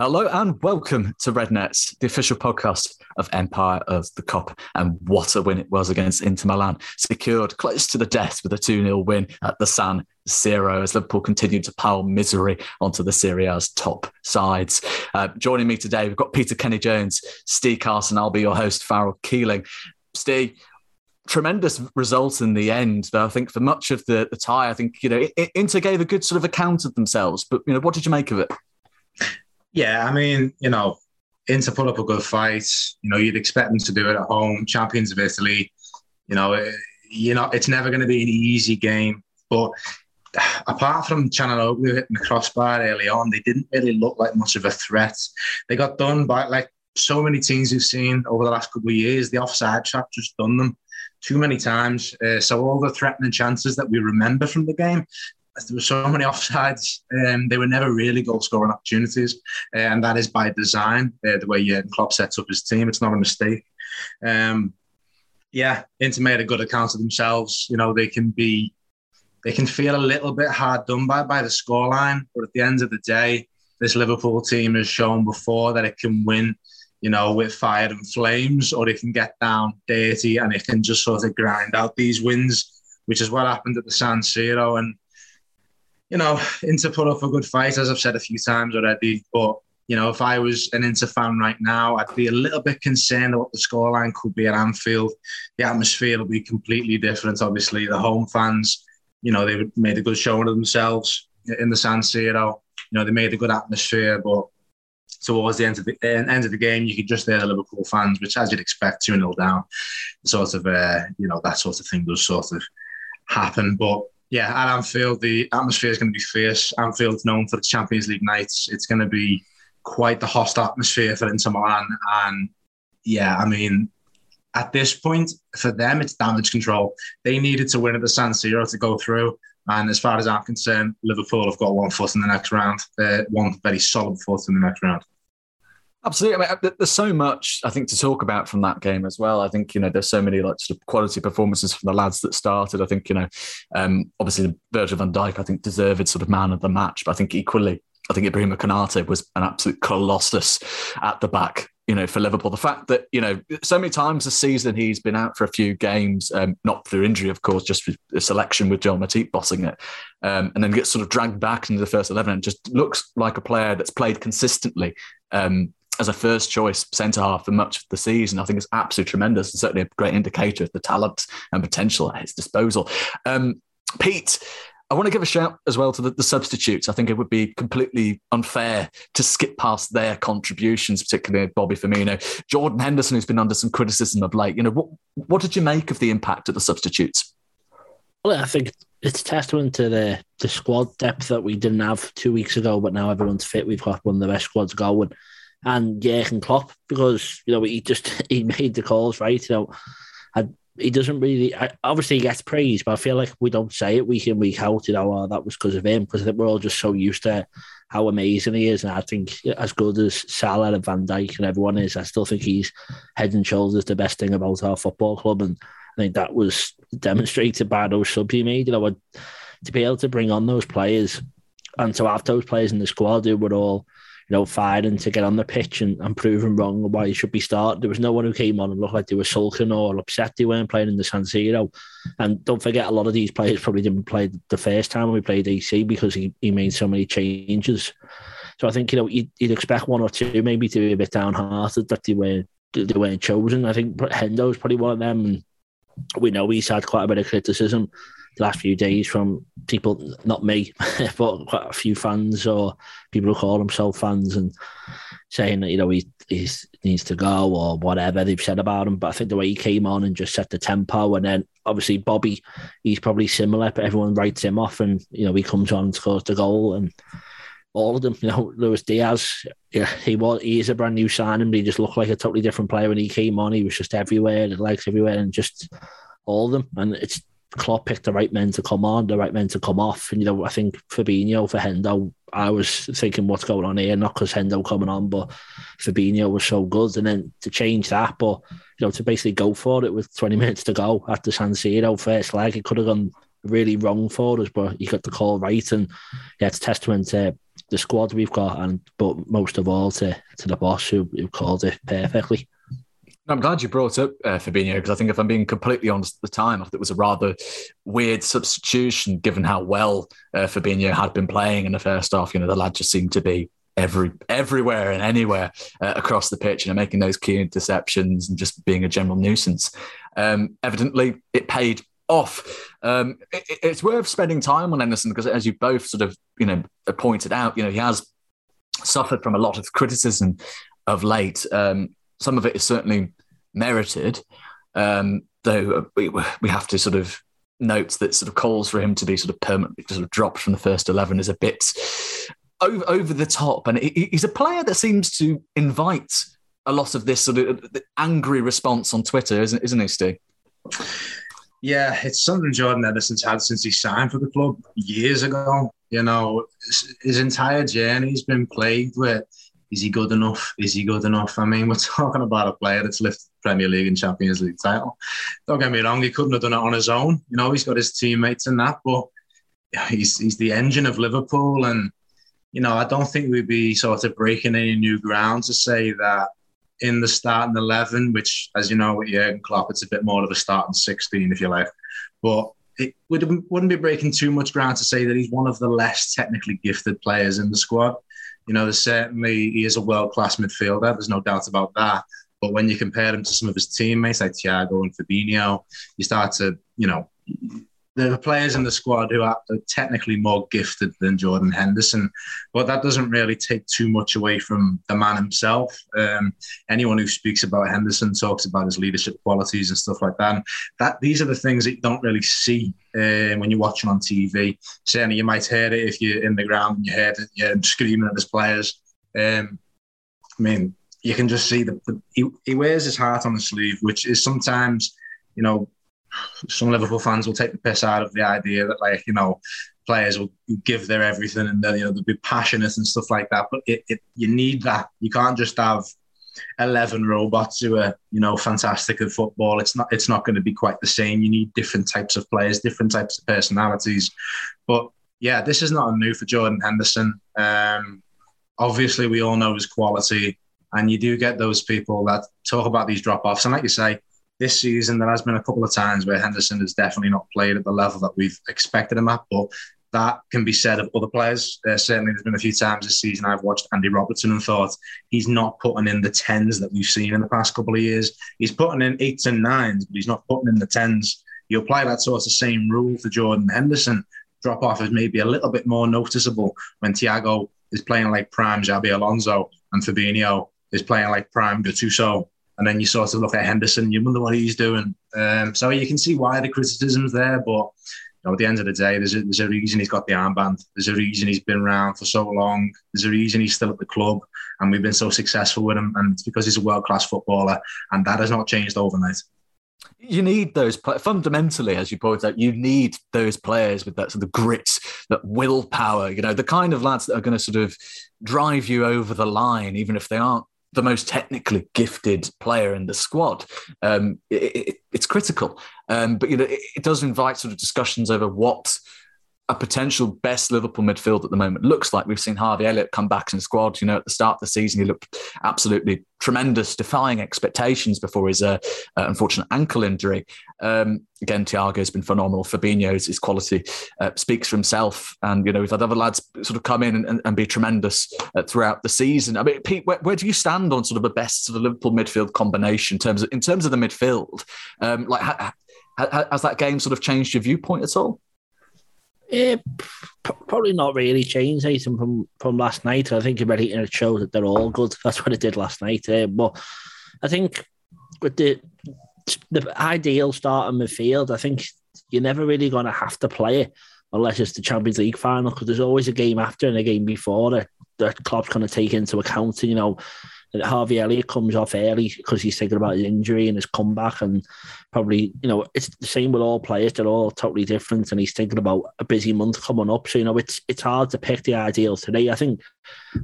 Hello and welcome to Red Nets, the official podcast of Empire of the Kop. And what a win it was against Inter Milan, secured close to the death with a 2 0 win at the San Siro as Liverpool continued to pile misery onto the Serie A's top sides. Uh, joining me today, we've got Peter Kenny Jones, Steve Carson. I'll be your host, Farrell Keeling. Steve, tremendous result in the end. Though I think for much of the, the tie, I think you know Inter gave a good sort of account of themselves. But you know, what did you make of it? Yeah, I mean, you know, Inter put up a good fight. You know, you'd expect them to do it at home, champions of Italy. You know, eh, you know, it's never going to be an easy game. But apart from Calhanoglu hitting the crossbar early on, they didn't really look like much of a threat. They got done by like so many teams we've seen over the last couple of years. The offside trap just done them too many times. Uh, so all the threatening chances that we remember from the game, there were so many offsides. Um, they were never really goal scoring opportunities, uh, and that is by design. Uh, the way Jurgen Klopp sets up his team, it's not a mistake. Um, yeah, Inter made a good account of themselves. You know, they can be, they can feel a little bit hard done by by the scoreline, but at the end of the day, this Liverpool team has shown before that it can win. You know, with fire and flames, or it can get down dirty and it can just sort of grind out these wins, which is what happened at the San Siro. And you know, Inter put up a good fight, as I've said a few times already. But you know, if I was an Inter fan right now, I'd be a little bit concerned what the scoreline could be at Anfield. The atmosphere will be completely different. Obviously, the home fans, you know, they made a good showing of themselves in the San Siro. You know, they made a good atmosphere, but towards the end of the end of the game, you could just hear the Liverpool fans, which, as you'd expect, two 0 down, sort of, uh, you know, that sort of thing does sort of happen. But yeah, at Anfield, the atmosphere is going to be fierce. Anfield's known for its Champions League nights. It's going to be quite the hostile atmosphere for Inter Milan. And yeah, I mean, at this point, for them, it's damage control. They needed to win at the San Siro to go through. And as far as I'm concerned, Liverpool have got one foot in the next round, one very solid foot in the next round. Absolutely. I mean, there's so much I think to talk about from that game as well. I think you know there's so many like sort of quality performances from the lads that started. I think you know, um, obviously Virgil van Dijk I think deserved sort of man of the match, but I think equally I think Ibrahim Konate was an absolute colossus at the back. You know, for Liverpool, the fact that you know so many times this season he's been out for a few games, um, not through injury, of course, just with the selection with Joel Matip bossing it, um, and then gets sort of dragged back into the first eleven and just looks like a player that's played consistently um, as a first choice centre half for much of the season. I think it's absolutely tremendous and certainly a great indicator of the talent and potential at his disposal. Um, Pete, I want to give a shout as well to the, the, substitutes. I think it would be completely unfair to skip past their contributions, particularly Bobby Firmino, Jordan Henderson, who's been under some criticism of late. You know, what what did you make of the impact of the substitutes? Well, I think it's a testament to the the squad depth that we didn't have two weeks ago, but now everyone's fit. We've got one of the best squads going and Jurgen Klopp because you know he just he made the calls right. You know, and he doesn't really. Obviously, he gets praised, but I feel like we don't say it week in week out. You know, oh, that was because of him because I think we're all just so used to how amazing he is, and I think as good as Salah and Van Dijk and everyone is, I still think he's head and shoulders the best thing about our football club, and I think that was demonstrated by those subs he made. You know, to be able to bring on those players and to have those players in the squad who were all know, fighting to get on the pitch and, and proving wrong why he should be starting. There was no one who came on and looked like they were sulking or upset they weren't playing in the San Siro. And don't forget, a lot of these players probably didn't play the first time we played AC because he, he made so many changes. So I think, you know, you'd, you'd expect one or two maybe to be a bit downhearted that they, were, they weren't chosen. I think Hendo's probably one of them. And we know he's had quite a bit of criticism the last few days from people, not me, but quite a few fans or people who call themselves fans and saying that, you know, he, he needs to go or whatever they've said about him. But I think the way he came on and just set the tempo and then obviously Bobby, he's probably similar, but everyone writes him off and, you know, he comes on and scores the goal and all of them. You know, Luis Diaz, yeah, he was he is a brand new signing, but he just looked like a totally different player when he came on. He was just everywhere, the legs everywhere, and just all of them. And it's Klopp picked the right men to come on, the right men to come off. And, you know, I think Fabinho for Hendo, I was thinking what's going on here, not because Hendo coming on, but Fabinho was so good. And then to change that, but, you know, to basically go for it with 20 minutes to go at the San Siro first leg, it could have gone really wrong for us, but he got the call right. And yeah, it's testament to the squad we've got, and but most of all to to the boss who, who called it perfectly. I'm glad you brought up uh, Fabinho because I think if I'm being completely honest at the time, I thought it was a rather weird substitution given how well uh, Fabinho had been playing in the first half. You know, the lad just seemed to be every everywhere and anywhere uh, across the pitch, you know, making those key interceptions and just being a general nuisance. Um, evidently, it paid off. Um, it, it's worth spending time on Henderson because, as you both sort of you know pointed out, you know he has suffered from a lot of criticism of late. Um, some of it is certainly merited, um, though we, we have to sort of note that sort of calls for him to be sort of permanently sort of dropped from the first 11 is a bit over, over the top. And he's a player that seems to invite a lot of this sort of angry response on Twitter, isn't, isn't he, Steve? Yeah, it's something Jordan Henderson's had since he signed for the club years ago. You know, his entire journey's been plagued with is he good enough? Is he good enough? I mean, we're talking about a player that's lifted Premier League and Champions League title. Don't get me wrong, he couldn't have done it on his own. You know, he's got his teammates and that, but he's he's the engine of Liverpool. And, you know, I don't think we'd be sort of breaking any new ground to say that in the starting 11, which, as you know, with Jurgen Klopp, it's a bit more of a starting 16, if you like. But it wouldn't, wouldn't be breaking too much ground to say that he's one of the less technically gifted players in the squad. You know, there's certainly he is a world class midfielder. There's no doubt about that. But when you compare him to some of his teammates like Thiago and Fabinho, you start to, you know, there are players in the squad who are technically more gifted than Jordan Henderson, but that doesn't really take too much away from the man himself. Um, anyone who speaks about Henderson talks about his leadership qualities and stuff like that. And that these are the things that you don't really see uh, when you're watching on TV. Certainly, you might hear it if you're in the ground and you hear it, you're screaming at his players. Um, I mean, you can just see that he, he wears his heart on his sleeve, which is sometimes, you know, some Liverpool fans will take the piss out of the idea that like you know players will give their everything and you know they'll be passionate and stuff like that. But it, it you need that. You can't just have eleven robots who are you know fantastic at football. It's not it's not going to be quite the same. You need different types of players, different types of personalities. But yeah, this is not a new for Jordan Henderson. Um, obviously, we all know his quality, and you do get those people that talk about these drop offs. And like you say, this season, there has been a couple of times where Henderson has definitely not played at the level that we've expected him at, but that can be said of other players. Uh, certainly, there's been a few times this season I've watched Andy Robertson and thought he's not putting in the tens that we've seen in the past couple of years. He's putting in eights and nines, but he's not putting in the tens. You apply that sort of same rule to Jordan Henderson. Drop off is maybe a little bit more noticeable when Thiago is playing like prime Xabi Alonso and Fabinho is playing like prime Gattuso and then you sort of look at Henderson, you wonder what he's doing. Um, so you can see why the criticism's there, but you know, at the end of the day, there's a, there's a reason he's got the armband. There's a reason he's been around for so long. There's a reason he's still at the club, and we've been so successful with him. And it's because he's a world class footballer, and that has not changed overnight. You need those fundamentally, as you pointed out. You need those players with that sort of grit, that willpower. You know, the kind of lads that are going to sort of drive you over the line, even if they aren't the most technically gifted player in the squad. Um, it, it, it's critical, um, but you know it, it, does invite sort of discussions over what a potential best Liverpool midfield at the moment looks like. We've seen Harvey Elliott come back in squad. You know, at the start of the season, he looked absolutely tremendous, defying expectations before his uh, uh, unfortunate ankle injury. Um, again, Thiago's been phenomenal. Fabinho's his quality uh, speaks for himself, and you know we've had other lads sort of come in and, and be tremendous uh, throughout the season. I mean, Pete, where, where, do you stand on sort of the best sort of Liverpool midfield combination in terms of in terms of the midfield? Um, like, ha, ha, has that game sort of changed your viewpoint at all? Uh, probably not really changed anything from, from last night. I think about and it shows that they're all good. That's what it did last night. Uh, but I think with the the ideal start starting midfield, I think you're never really going to have to play it unless it's the Champions League final because there's always a game after and a game before that that Klopp's going to take into account. You know, Harvey Elliott comes off early because he's thinking about his injury and his comeback, and probably you know it's the same with all players; they're all totally different, and he's thinking about a busy month coming up. So you know it's it's hard to pick the ideal today. I think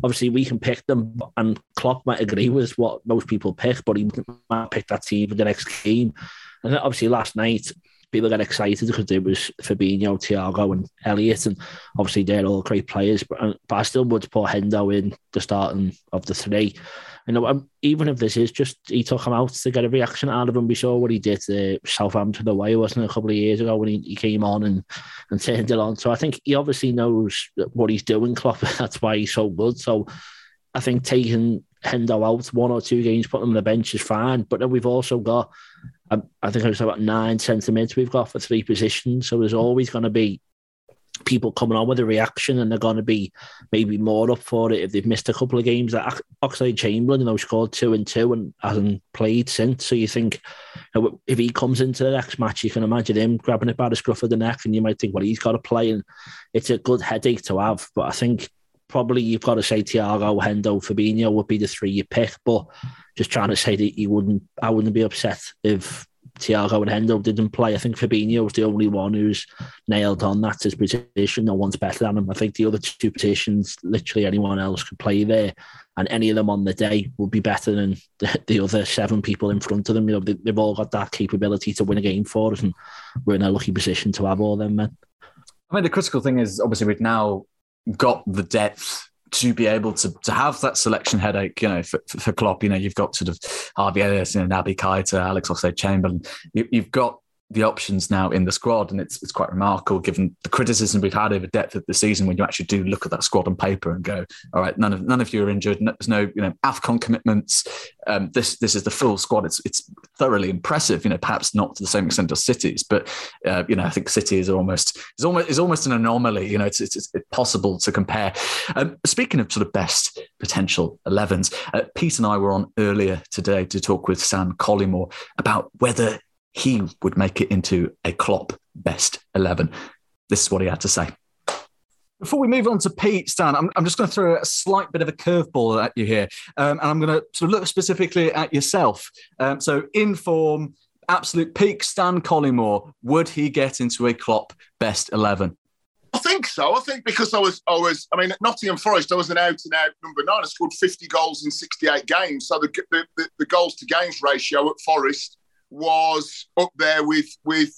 obviously we can pick them, and Klopp might agree with what most people pick, but he might pick that team for the next game. And obviously last night people get excited because it was Fabinho, Thiago, and Elliott, and obviously they're all great players. But, uh, but I still would put Hendo in the starting of the three. You know, um, even if this is just he took him out to get a reaction out of him. We saw what he did to Southampton away, wasn't it, a couple of years ago when he, he came on and, and turned it on. So I think he obviously knows what he's doing, Klopp. That's why he's so good. So I think taking Hendo out one or two games, putting him on the bench is fine. But then we've also got, um, I think it was about nine centimetres we've got for three positions. So there's always going to be people coming on with a reaction and they're going to be maybe more up for it if they've missed a couple of games. Like Oxlade Chamberlain, you know, scored two and two and hasn't played since. So you think you know, if he comes into the next match, you can imagine him grabbing it by the scruff of the neck and you might think, well, he's got to play. And it's a good headache to have. But I think probably you've got to say Thiago, Hendo, Fabinho would be the three you pick. But just trying to say that you wouldn't, I wouldn't be upset if Thiago and Hendo didn't play. I think Fabinho was the only one who's nailed on that's his position. No one's better than him. I think the other two positions, literally anyone else could play there, and any of them on the day would be better than the, the other seven people in front of them. You know, they, have all got that capability to win a game for us, and we're in a lucky position to have all them men. I mean, the critical thing is obviously we've now got the depth to be able to to have that selection headache, you know, for, for Klopp, you know, you've got sort of Harvey Elliott, know, Naby Keita, Alex Oxlade-Chamberlain. You, you've got the options now in the squad, and it's it's quite remarkable given the criticism we've had over depth of the season. When you actually do look at that squad on paper and go, all right, none of none of you are injured. There's no you know Afcon commitments. Um, this this is the full squad. It's it's thoroughly impressive. You know, perhaps not to the same extent as City's, but uh, you know, I think City is almost is almost is almost an anomaly. You know, it's it's, it's possible to compare. Um, speaking of sort of best potential 11s, uh, Pete and I were on earlier today to talk with Stan Collymore about whether he would make it into a Klopp best 11. This is what he had to say. Before we move on to Pete, Stan, I'm, I'm just going to throw a slight bit of a curveball at you here. Um, and I'm going to sort of look specifically at yourself. Um, so, in form, absolute peak, Stan Collymore, would he get into a Klopp best 11? I think so. I think because I was, I was, I mean, at Nottingham Forest, I was an out and out number nine. I scored 50 goals in 68 games. So the, the, the, the goals to games ratio at Forest was up there with with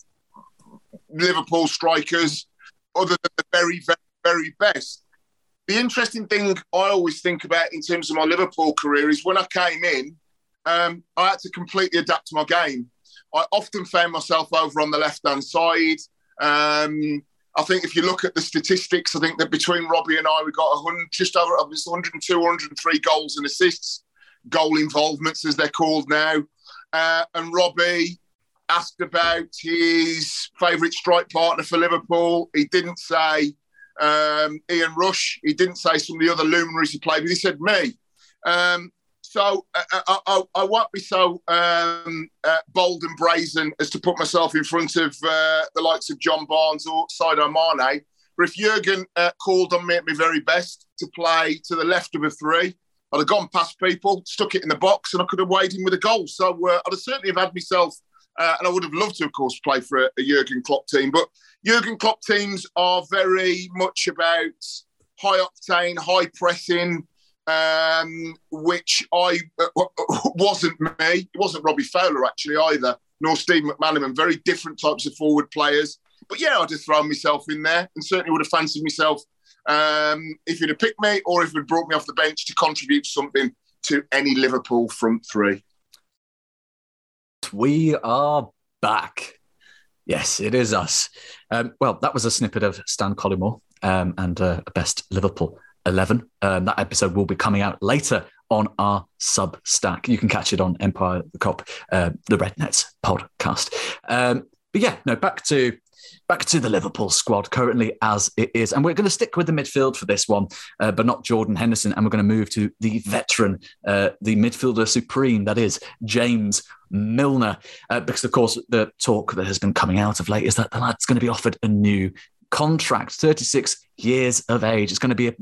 Liverpool strikers, other than the very, very, very best. The interesting thing I always think about in terms of my Liverpool career is when I came in, um, I had to completely adapt my game. I often found myself over on the left hand side. Um, I think if you look at the statistics, I think that between Robbie and I, we got 100, just over 102, 103 goals and assists, goal involvements as they're called now. Uh, and Robbie asked about his favourite strike partner for Liverpool. He didn't say um, Ian Rush. He didn't say some of the other luminaries he played with. He said me. Um, so uh, uh, I, I, I, won't be so um, uh, bold and brazen as to put myself in front of uh, the likes of John Barnes or Sadio Mane. But if Jurgen uh, called on me at my very best to play to the left of a three, I'd have gone past people, stuck it in the box, and I could have weighed in with a goal. So uh, I'd have certainly have had myself, uh, and I would have loved to, of course, play for a, a Jurgen Klopp team. But Jurgen Klopp teams are very much about high octane, high pressing, um, which I uh, wasn't me. It wasn't Robbie Fowler actually either, nor Steve McManaman. Very different types of forward players. But yeah, I'd have thrown myself in there, and certainly would have fancied myself um, if you'd have picked me or if you'd brought me off the bench to contribute something to any Liverpool front three. We are back. Yes, it is us. Um, well, that was a snippet of Stan Collymore um, and uh, best Liverpool 11. Um, that episode will be coming out later on our Substack. You can catch it on Empire the Kop, uh, the Red Nets podcast. Um, but yeah, no, back to back to the Liverpool squad currently as it is. And we're going to stick with the midfield for this one, uh, but not Jordan Henderson. And we're going to move to the veteran, uh, the midfielder supreme, that is James Milner. Uh, because, of course, the talk that has been coming out of late is that the lad's going to be offered a new contract, 36 years of age. It's going to be a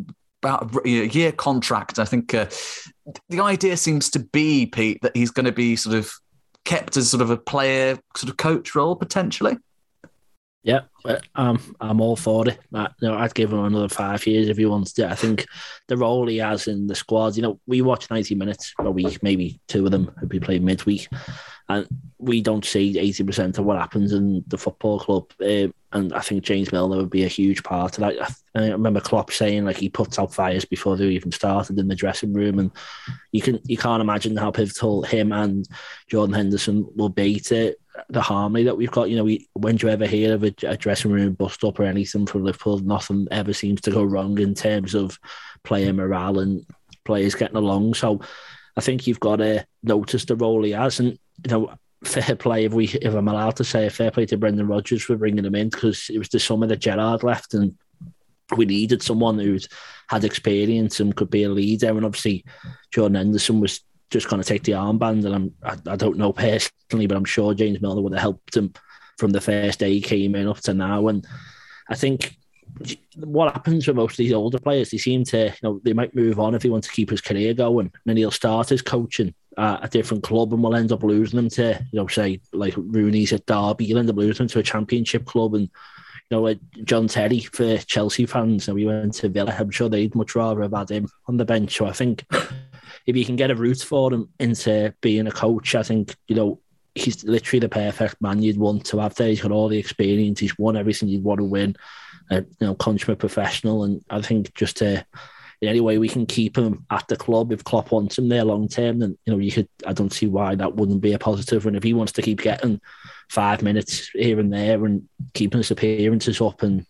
about a year contract. I think uh, the idea seems to be, Pete, that he's going to be sort of kept as sort of a player, sort of coach role potentially. Yeah, um, I'm all for it. I, you know, I'd give him another five years if he wants to. I think the role he has in the squad, you know, we watch 90 minutes a week, maybe two of them would be played midweek. And we don't see eighty percent of what happens in the football club, uh, and I think James Milner would be a huge part of that. I, remember Klopp saying like he puts out fires before they even started in the dressing room, and you can you can't imagine how pivotal him and Jordan Henderson will be to the harmony that we've got. You know, we, when do you ever hear of a, a dressing room bust up or anything from Liverpool? Nothing ever seems to go wrong in terms of player morale and players getting along. So I think you've got to notice the role he has, and you know, fair play if we if I'm allowed to say a fair play to Brendan Rodgers for bringing him in because it was the summer that Gerrard left and we needed someone who's had experience and could be a leader. And obviously, Jordan Henderson was just going to take the armband. And I'm, I, I, don't know personally, but I'm sure James Milner would have helped him from the first day he came in up to now. And I think what happens with most of these older players, they seem to, you know, they might move on if he wants to keep his career going. And then he'll start his coaching at a different club and we'll end up losing them to, you know, say like Rooney's at Derby, you'll end up losing them to a championship club. And, you know, John Terry for Chelsea fans, and we went to Villa, I'm sure they'd much rather have had him on the bench. So I think if you can get a route for him into being a coach, I think, you know, he's literally the perfect man you'd want to have there. He's got all the experience, he's won everything you'd want to win, uh, you know, consummate professional. And I think just to, in any way we can keep him at the club if Klopp wants him there long term, then you know you could. I don't see why that wouldn't be a positive. And if he wants to keep getting five minutes here and there and keeping his appearances up and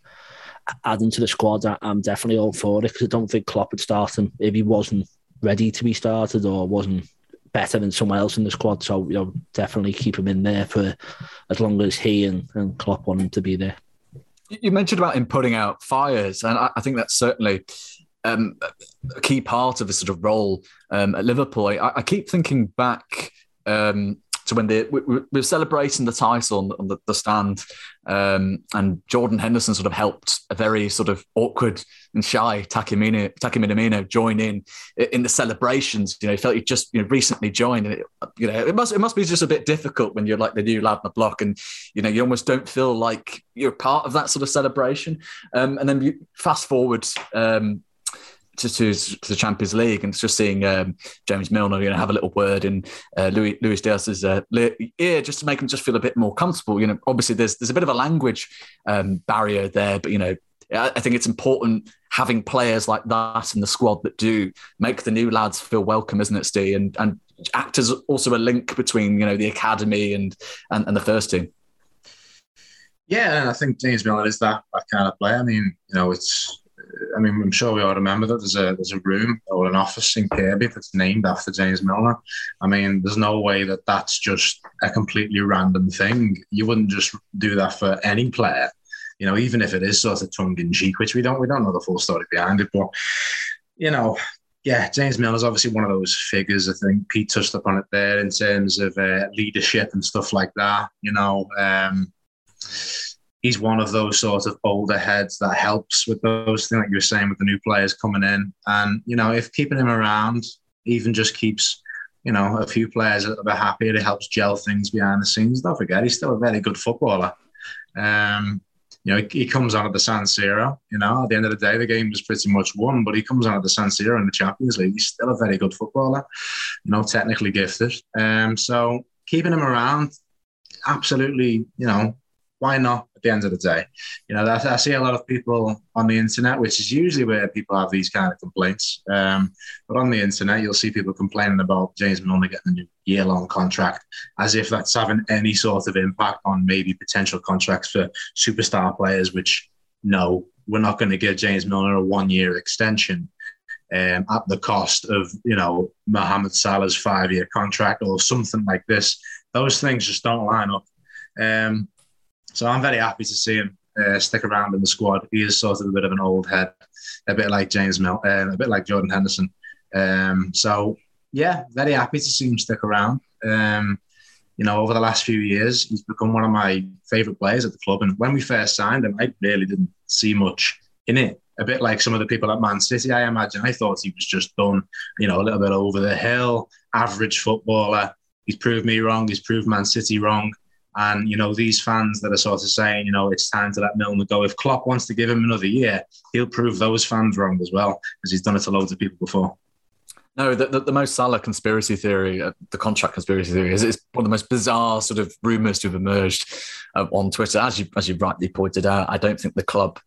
adding to the squad, I, am definitely all for it because I don't think Klopp would start him if he wasn't ready to be started or wasn't better than someone else in the squad. So you know, definitely keep him in there for as long as he and, and Klopp want him to be there. You mentioned about him putting out fires, and I, I think that's certainly um, a key part of his sort of role um, at Liverpool. I, I, keep thinking back um, to when they, we, we were celebrating the title on the, on the, the stand, um, and Jordan Henderson sort of helped a very sort of awkward and shy Taki Minamino join in in the celebrations. You know, he felt he just you know recently joined, and it, you know it must it must be just a bit difficult when you're like the new lad on the block, and you know you almost don't feel like you're part of that sort of celebration. Um, and then you fast forward um, to, to, to, the Champions League and just seeing um, James Milner, you know, have a little word in uh, Louis Luis Diaz's uh, ear just to make him just feel a bit more comfortable. You know, obviously there's there's a bit of a language um, barrier there, but you know, I think it's important having players like that in the squad that do make the new lads feel welcome, isn't it, Steve? And and act as also a link between you know the academy and and, and the first team. Yeah, and I think James Milner is that that kind of player. I mean, you know, it's I mean, I'm sure we all remember that there's a there's a room or an office in Kirkby that's named after James Milner. I mean, there's no way that that's just a completely random thing. You wouldn't just do that for any player, you know, even if it is sort of tongue in cheek, which we don't we don't know the full story behind it, but you know. Yeah, James Milner's obviously one of those figures. I think Pete touched upon it there in terms of uh, leadership and stuff like that. You know, um, he's one of those sort of older heads that helps with those things like you were saying with the new players coming in. And, you know, if keeping him around even just keeps, you know, a few players a little bit happier, it helps gel things behind the scenes. Don't forget, he's still a very good footballer. Um, you know, he, comes on at the San Siro. You know, at the end of the day, the game was pretty much won, but he comes on at the San Siro in the Champions League. He's still a very good footballer, you know, technically gifted. Um, so keeping him around, absolutely, you know, why not the end of the day? You know, I, I, see a lot of people on the internet, which is usually where people have these kind of complaints. Um, but on the internet, you'll see people complaining about James Milner getting a new year long contract as if that's having any sort of impact on maybe potential contracts for superstar players, which no, we're not going to give James Milner a one year extension. Um, at the cost of you know Mohamed Salah's five year contract or something like this, those things just don't line up. Um, so I'm very happy to see him uh, stick around in the squad. He is sort of a bit of an old head, a bit like James Mill, uh, a bit like Jordan Henderson. Um, so yeah, very happy to see him stick around. Um, you know, over the last few years, he's become one of my favourite players at the club. And when we first signed him, I really didn't see much in it. A bit like some of the people at Man City, I imagine. I thought he was just done, you know, a little bit over the hill, average footballer. He's proved me wrong. He's proved Man City wrong. And you know these fans that are sort of saying, you know, it's time to let Milner go. If Klopp wants to give him another year, he'll prove those fans wrong as well, because he's done it to loads of people before. No, the, the, the Mo Salah conspiracy theory, uh, the contract conspiracy theory, is, one of the most bizarre sort of rumours to have emerged uh, on Twitter. As you as you rightly pointed out, I don't think the club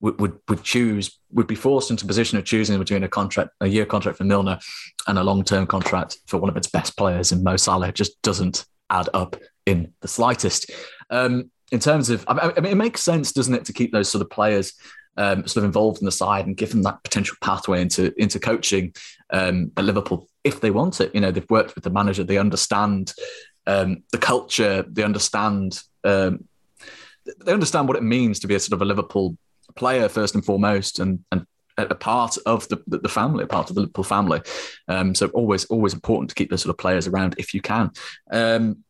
would, would would choose would be forced into a position of choosing between a contract, a year contract for Milner, and a long term contract for one of its best players in Mo Salah. It just doesn't add up in the slightest. Um, in terms of, I mean, it makes sense, doesn't it, to keep those sort of players um, sort of involved in the side and give them that potential pathway into into coaching um, at Liverpool if they want it. You know, they've worked with the manager, they understand um, the culture, they understand um, they understand what it means to be a sort of a Liverpool player first and foremost, and and a part of the, the family, a part of the Liverpool family. Um, so always always important to keep those sort of players around if you can. Um,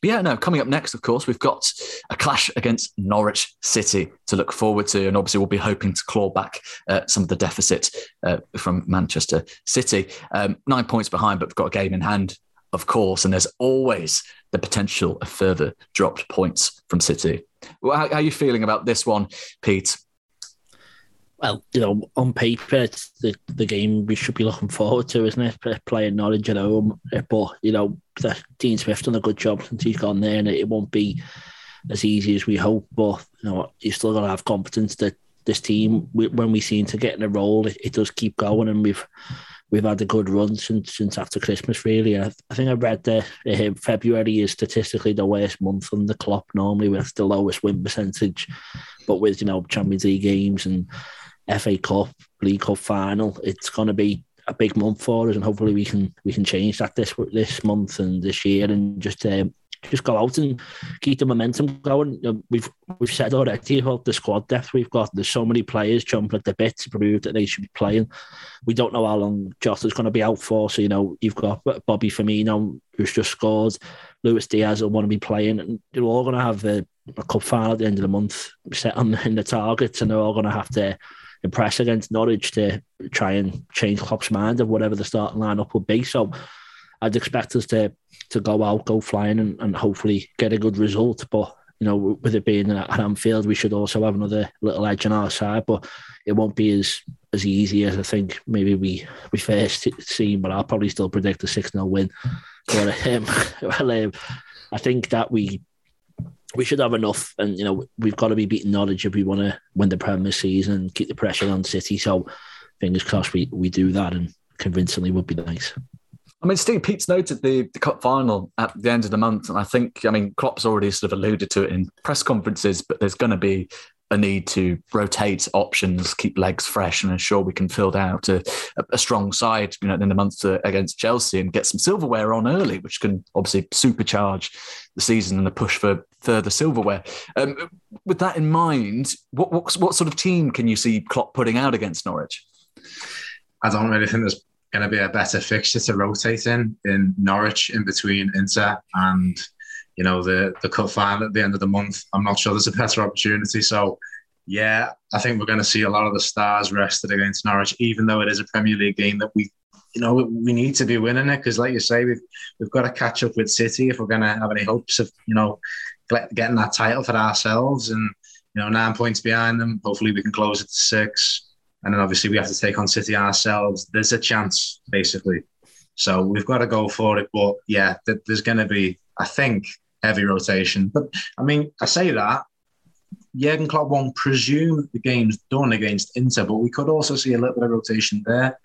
but yeah, no, coming up next, of course, we've got a clash against Norwich City to look forward to. And obviously, we'll be hoping to claw back uh, some of the deficit uh, from Manchester City. Um, nine points behind, but we've got a game in hand, of course. And there's always the potential of further dropped points from City. Well, how, how are you feeling about this one, Pete? Well, you know, on paper, it's the, the game we should be looking forward to, isn't it? Playing Norwich at home. But, you know, Dean Smith's done a good job since he's gone there, and it, won't be as easy as we hope. But, you know, you still got to have confidence that this team, when we seem to get in a roll, it, it, does keep going, and we've we've had a good run since since after Christmas. Really, I, I think I read that uh, February is statistically the worst month on the clock. Normally, with the lowest win percentage, but with you know Champions League games and FA Cup, League Cup final. It's going to be a big month for us, and hopefully we can we can change that this this month and this year, and just um, just go out and keep the momentum going. We've we've said already about the squad depth we've got. There's so many players jumping at the bit to prove that they should be playing. We don't know how long Jota's going to be out for. So you know you've got Bobby Firmino who's just scored. Luis Diaz will want to be playing, and they're all going to have a, a cup final at the end of the month set on in the targets, and they're all going to have to impress against Norwich to try and change Klopp's mind of whatever the starting lineup would be. So I'd expect us to to go out, go flying, and, and hopefully get a good result. But you know, with it being at Anfield, we should also have another little edge on our side. But it won't be as as easy as I think maybe we we first seen. But I'll probably still predict a six 0 win. But um, well, um, I think that we we should have enough, and you know we've got to be beating Norwich if we want to win the Premier season and keep the pressure on City. So fingers crossed we we do that, and convincingly would be nice. I mean, Steve Pete's noted the, the cup final at the end of the month, and I think, I mean, Klopp's already sort of alluded to it in press conferences, but there's going to be a need to rotate options, keep legs fresh, and ensure we can fill out a, a strong side, you know, in the months against Chelsea and get some silverware on early, which can obviously supercharge the season and the push for further silverware. Um, with that in mind, what, what what sort of team can you see Klopp putting out against Norwich? I don't really think there's going to be a better fixture to rotate in in Norwich in between Inter and you know, the the cup final at the end of the month. I'm not sure there's a better opportunity. So, yeah, I think we're going to see a lot of the stars rested against Norwich, even though it is a Premier League game that we, you know, we need to be winning it because, like you say, we've we've got to catch up with City if we're going to have any hopes of, you know, getting that title for ourselves. And you know, nine points behind them. Hopefully, we can close it to six. And then obviously we have to take on City ourselves. There's a chance, basically. So we've got to go for it. But yeah, there's going to be, I think, heavy rotation. But I mean, I say that Jurgen Klopp won't presume the game's done against Inter, but we could also see a little bit of rotation there,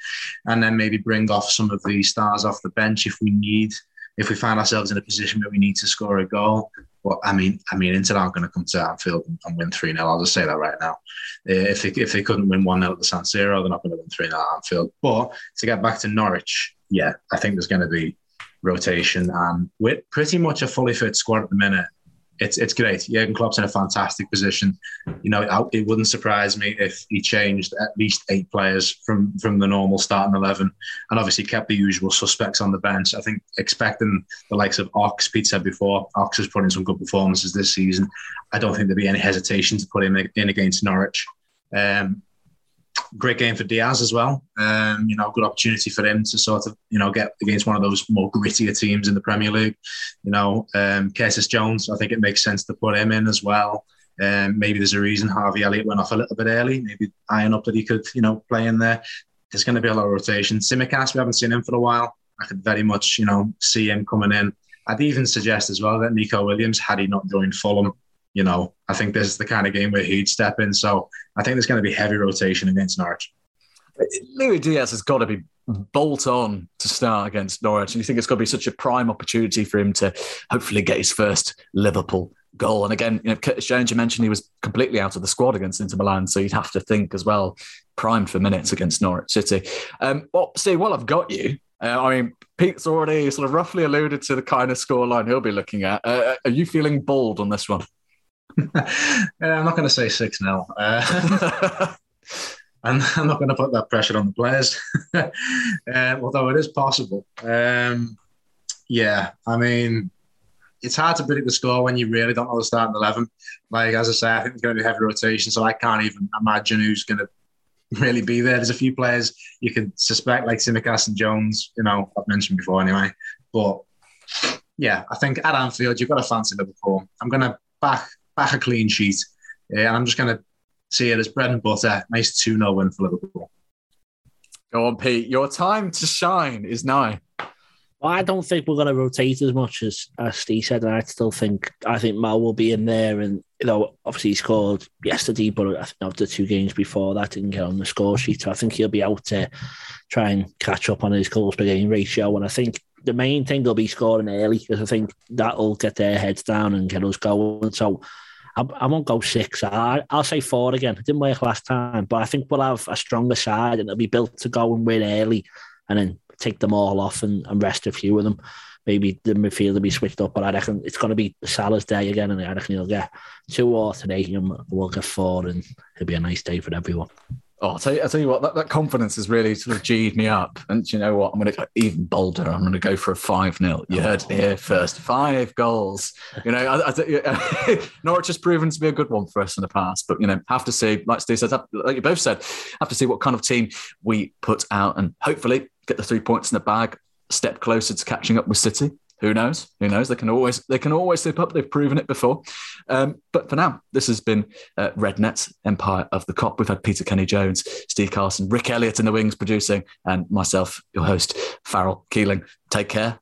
and then maybe bring off some of the stars off the bench if we need, if we find ourselves in a position where we need to score a goal. But I mean, I mean, Inter aren't going to come to Anfield and win three 0 I'll just say that right now. Eh, if they, if they couldn't win one 0 at the San Siro, they're not going to win three 0 at Anfield. But to get back to Norwich, yeah, I think there's going to be rotation. And with pretty much a fully fit squad at the minute, it's it's great. Jurgen Klopp's in a fantastic position. You know, it wouldn't surprise me if he changed at least eight players from from the normal starting eleven, and obviously kept the usual suspects on the bench. I think expecting the likes of Ox, Pete said before, Ox has put in some good performances this season. I don't think there'd be any hesitation to put him in against Norwich. Um, great game for Diaz as well. Um, you know, good opportunity for him to sort of, you know, get against one of those more grittier teams in the Premier League. You know, um, Curtis Jones, I think it makes sense to put him in as well. Um, maybe there's a reason Harvey Elliott went off a little bit early. Maybe iron up that he could, you know, play in there. there's going to be a lot of rotation. Tsimikas, we haven't seen him for a while. I could very much, you know, see him coming in. I'd even suggest as well that Nico Williams, had he not joined Fulham, you know, I think this is the kind of game where he'd step in. So I think there's going to be heavy rotation against Norwich. Luis Diaz has got to be bolt on to start against Norwich. And you think it's got to be such a prime opportunity for him to hopefully get his first Liverpool goal. And again, you know, Curtis Jones, you mentioned he was completely out of the squad against Inter Milan. So you'd have to think as well, primed for minutes against Norwich City. Um, well, Steve, while I've got you, uh, I mean, Pete's already sort of roughly alluded to the kind of scoreline he'll be looking at. Uh, are you feeling bold on this one? Uh, I'm not going to say 6 0. Uh, I'm, I'm not going to put that pressure on the players, um, although it is possible. Um, yeah, I mean, it's hard to predict the score when you really don't know the starting 11. Like, as I say, I think it's going to be heavy rotation, so I can't even imagine who's going to really be there. There's a few players you can suspect, like Tsimikas and Jones, you know, I've mentioned before anyway. But yeah, I think at Anfield, you've got to fancy Liverpool. I'm going to back back a clean sheet. Yeah, and I'm just going to see it as bread and butter. Nice 2 0 win for Liverpool. Go on, Pete. Your time to shine is now. Well, I don't think we're going to rotate as much as, as Steve said. And I still think I think Mal will be in there. And, you know, obviously he scored yesterday, but I think after two games before that didn't get on the score sheet. So I think he'll be out to try and catch up on his goals per game ratio. And I think the main thing will be scoring early because I think that'll get their heads down and get us going. So I, I won't go six. I, will say four again. It didn't work last time, but I think we'll have a stronger side and it'll be built to go and win early and then take them all off and, and rest a few of them. Maybe the midfield will be switched up, but I reckon it's going to be Salah's day again, and I reckon he'll get two or three, and we'll get four, and it'll be a nice day for everyone. Oh, I'll tell you, I'll tell you what, that, that confidence has really sort of G'd me up. And you know what? I'm going to go even bolder. I'm going to go for a 5 0. You heard it here first. Five goals. You know, I, I, Norwich has proven to be a good one for us in the past. But, you know, have to see, like Steve said, like you both said, have to see what kind of team we put out and hopefully get the three points in the bag, step closer to catching up with City. Who knows? Who knows? They can always they can always slip up. They've proven it before. Um, but for now, this has been uh, Rednet Empire of the Kop. We've had Peter Kenny Jones, Steve Carson, Rick Elliott in the wings producing, and myself, your host, Farrell Keeling. Take care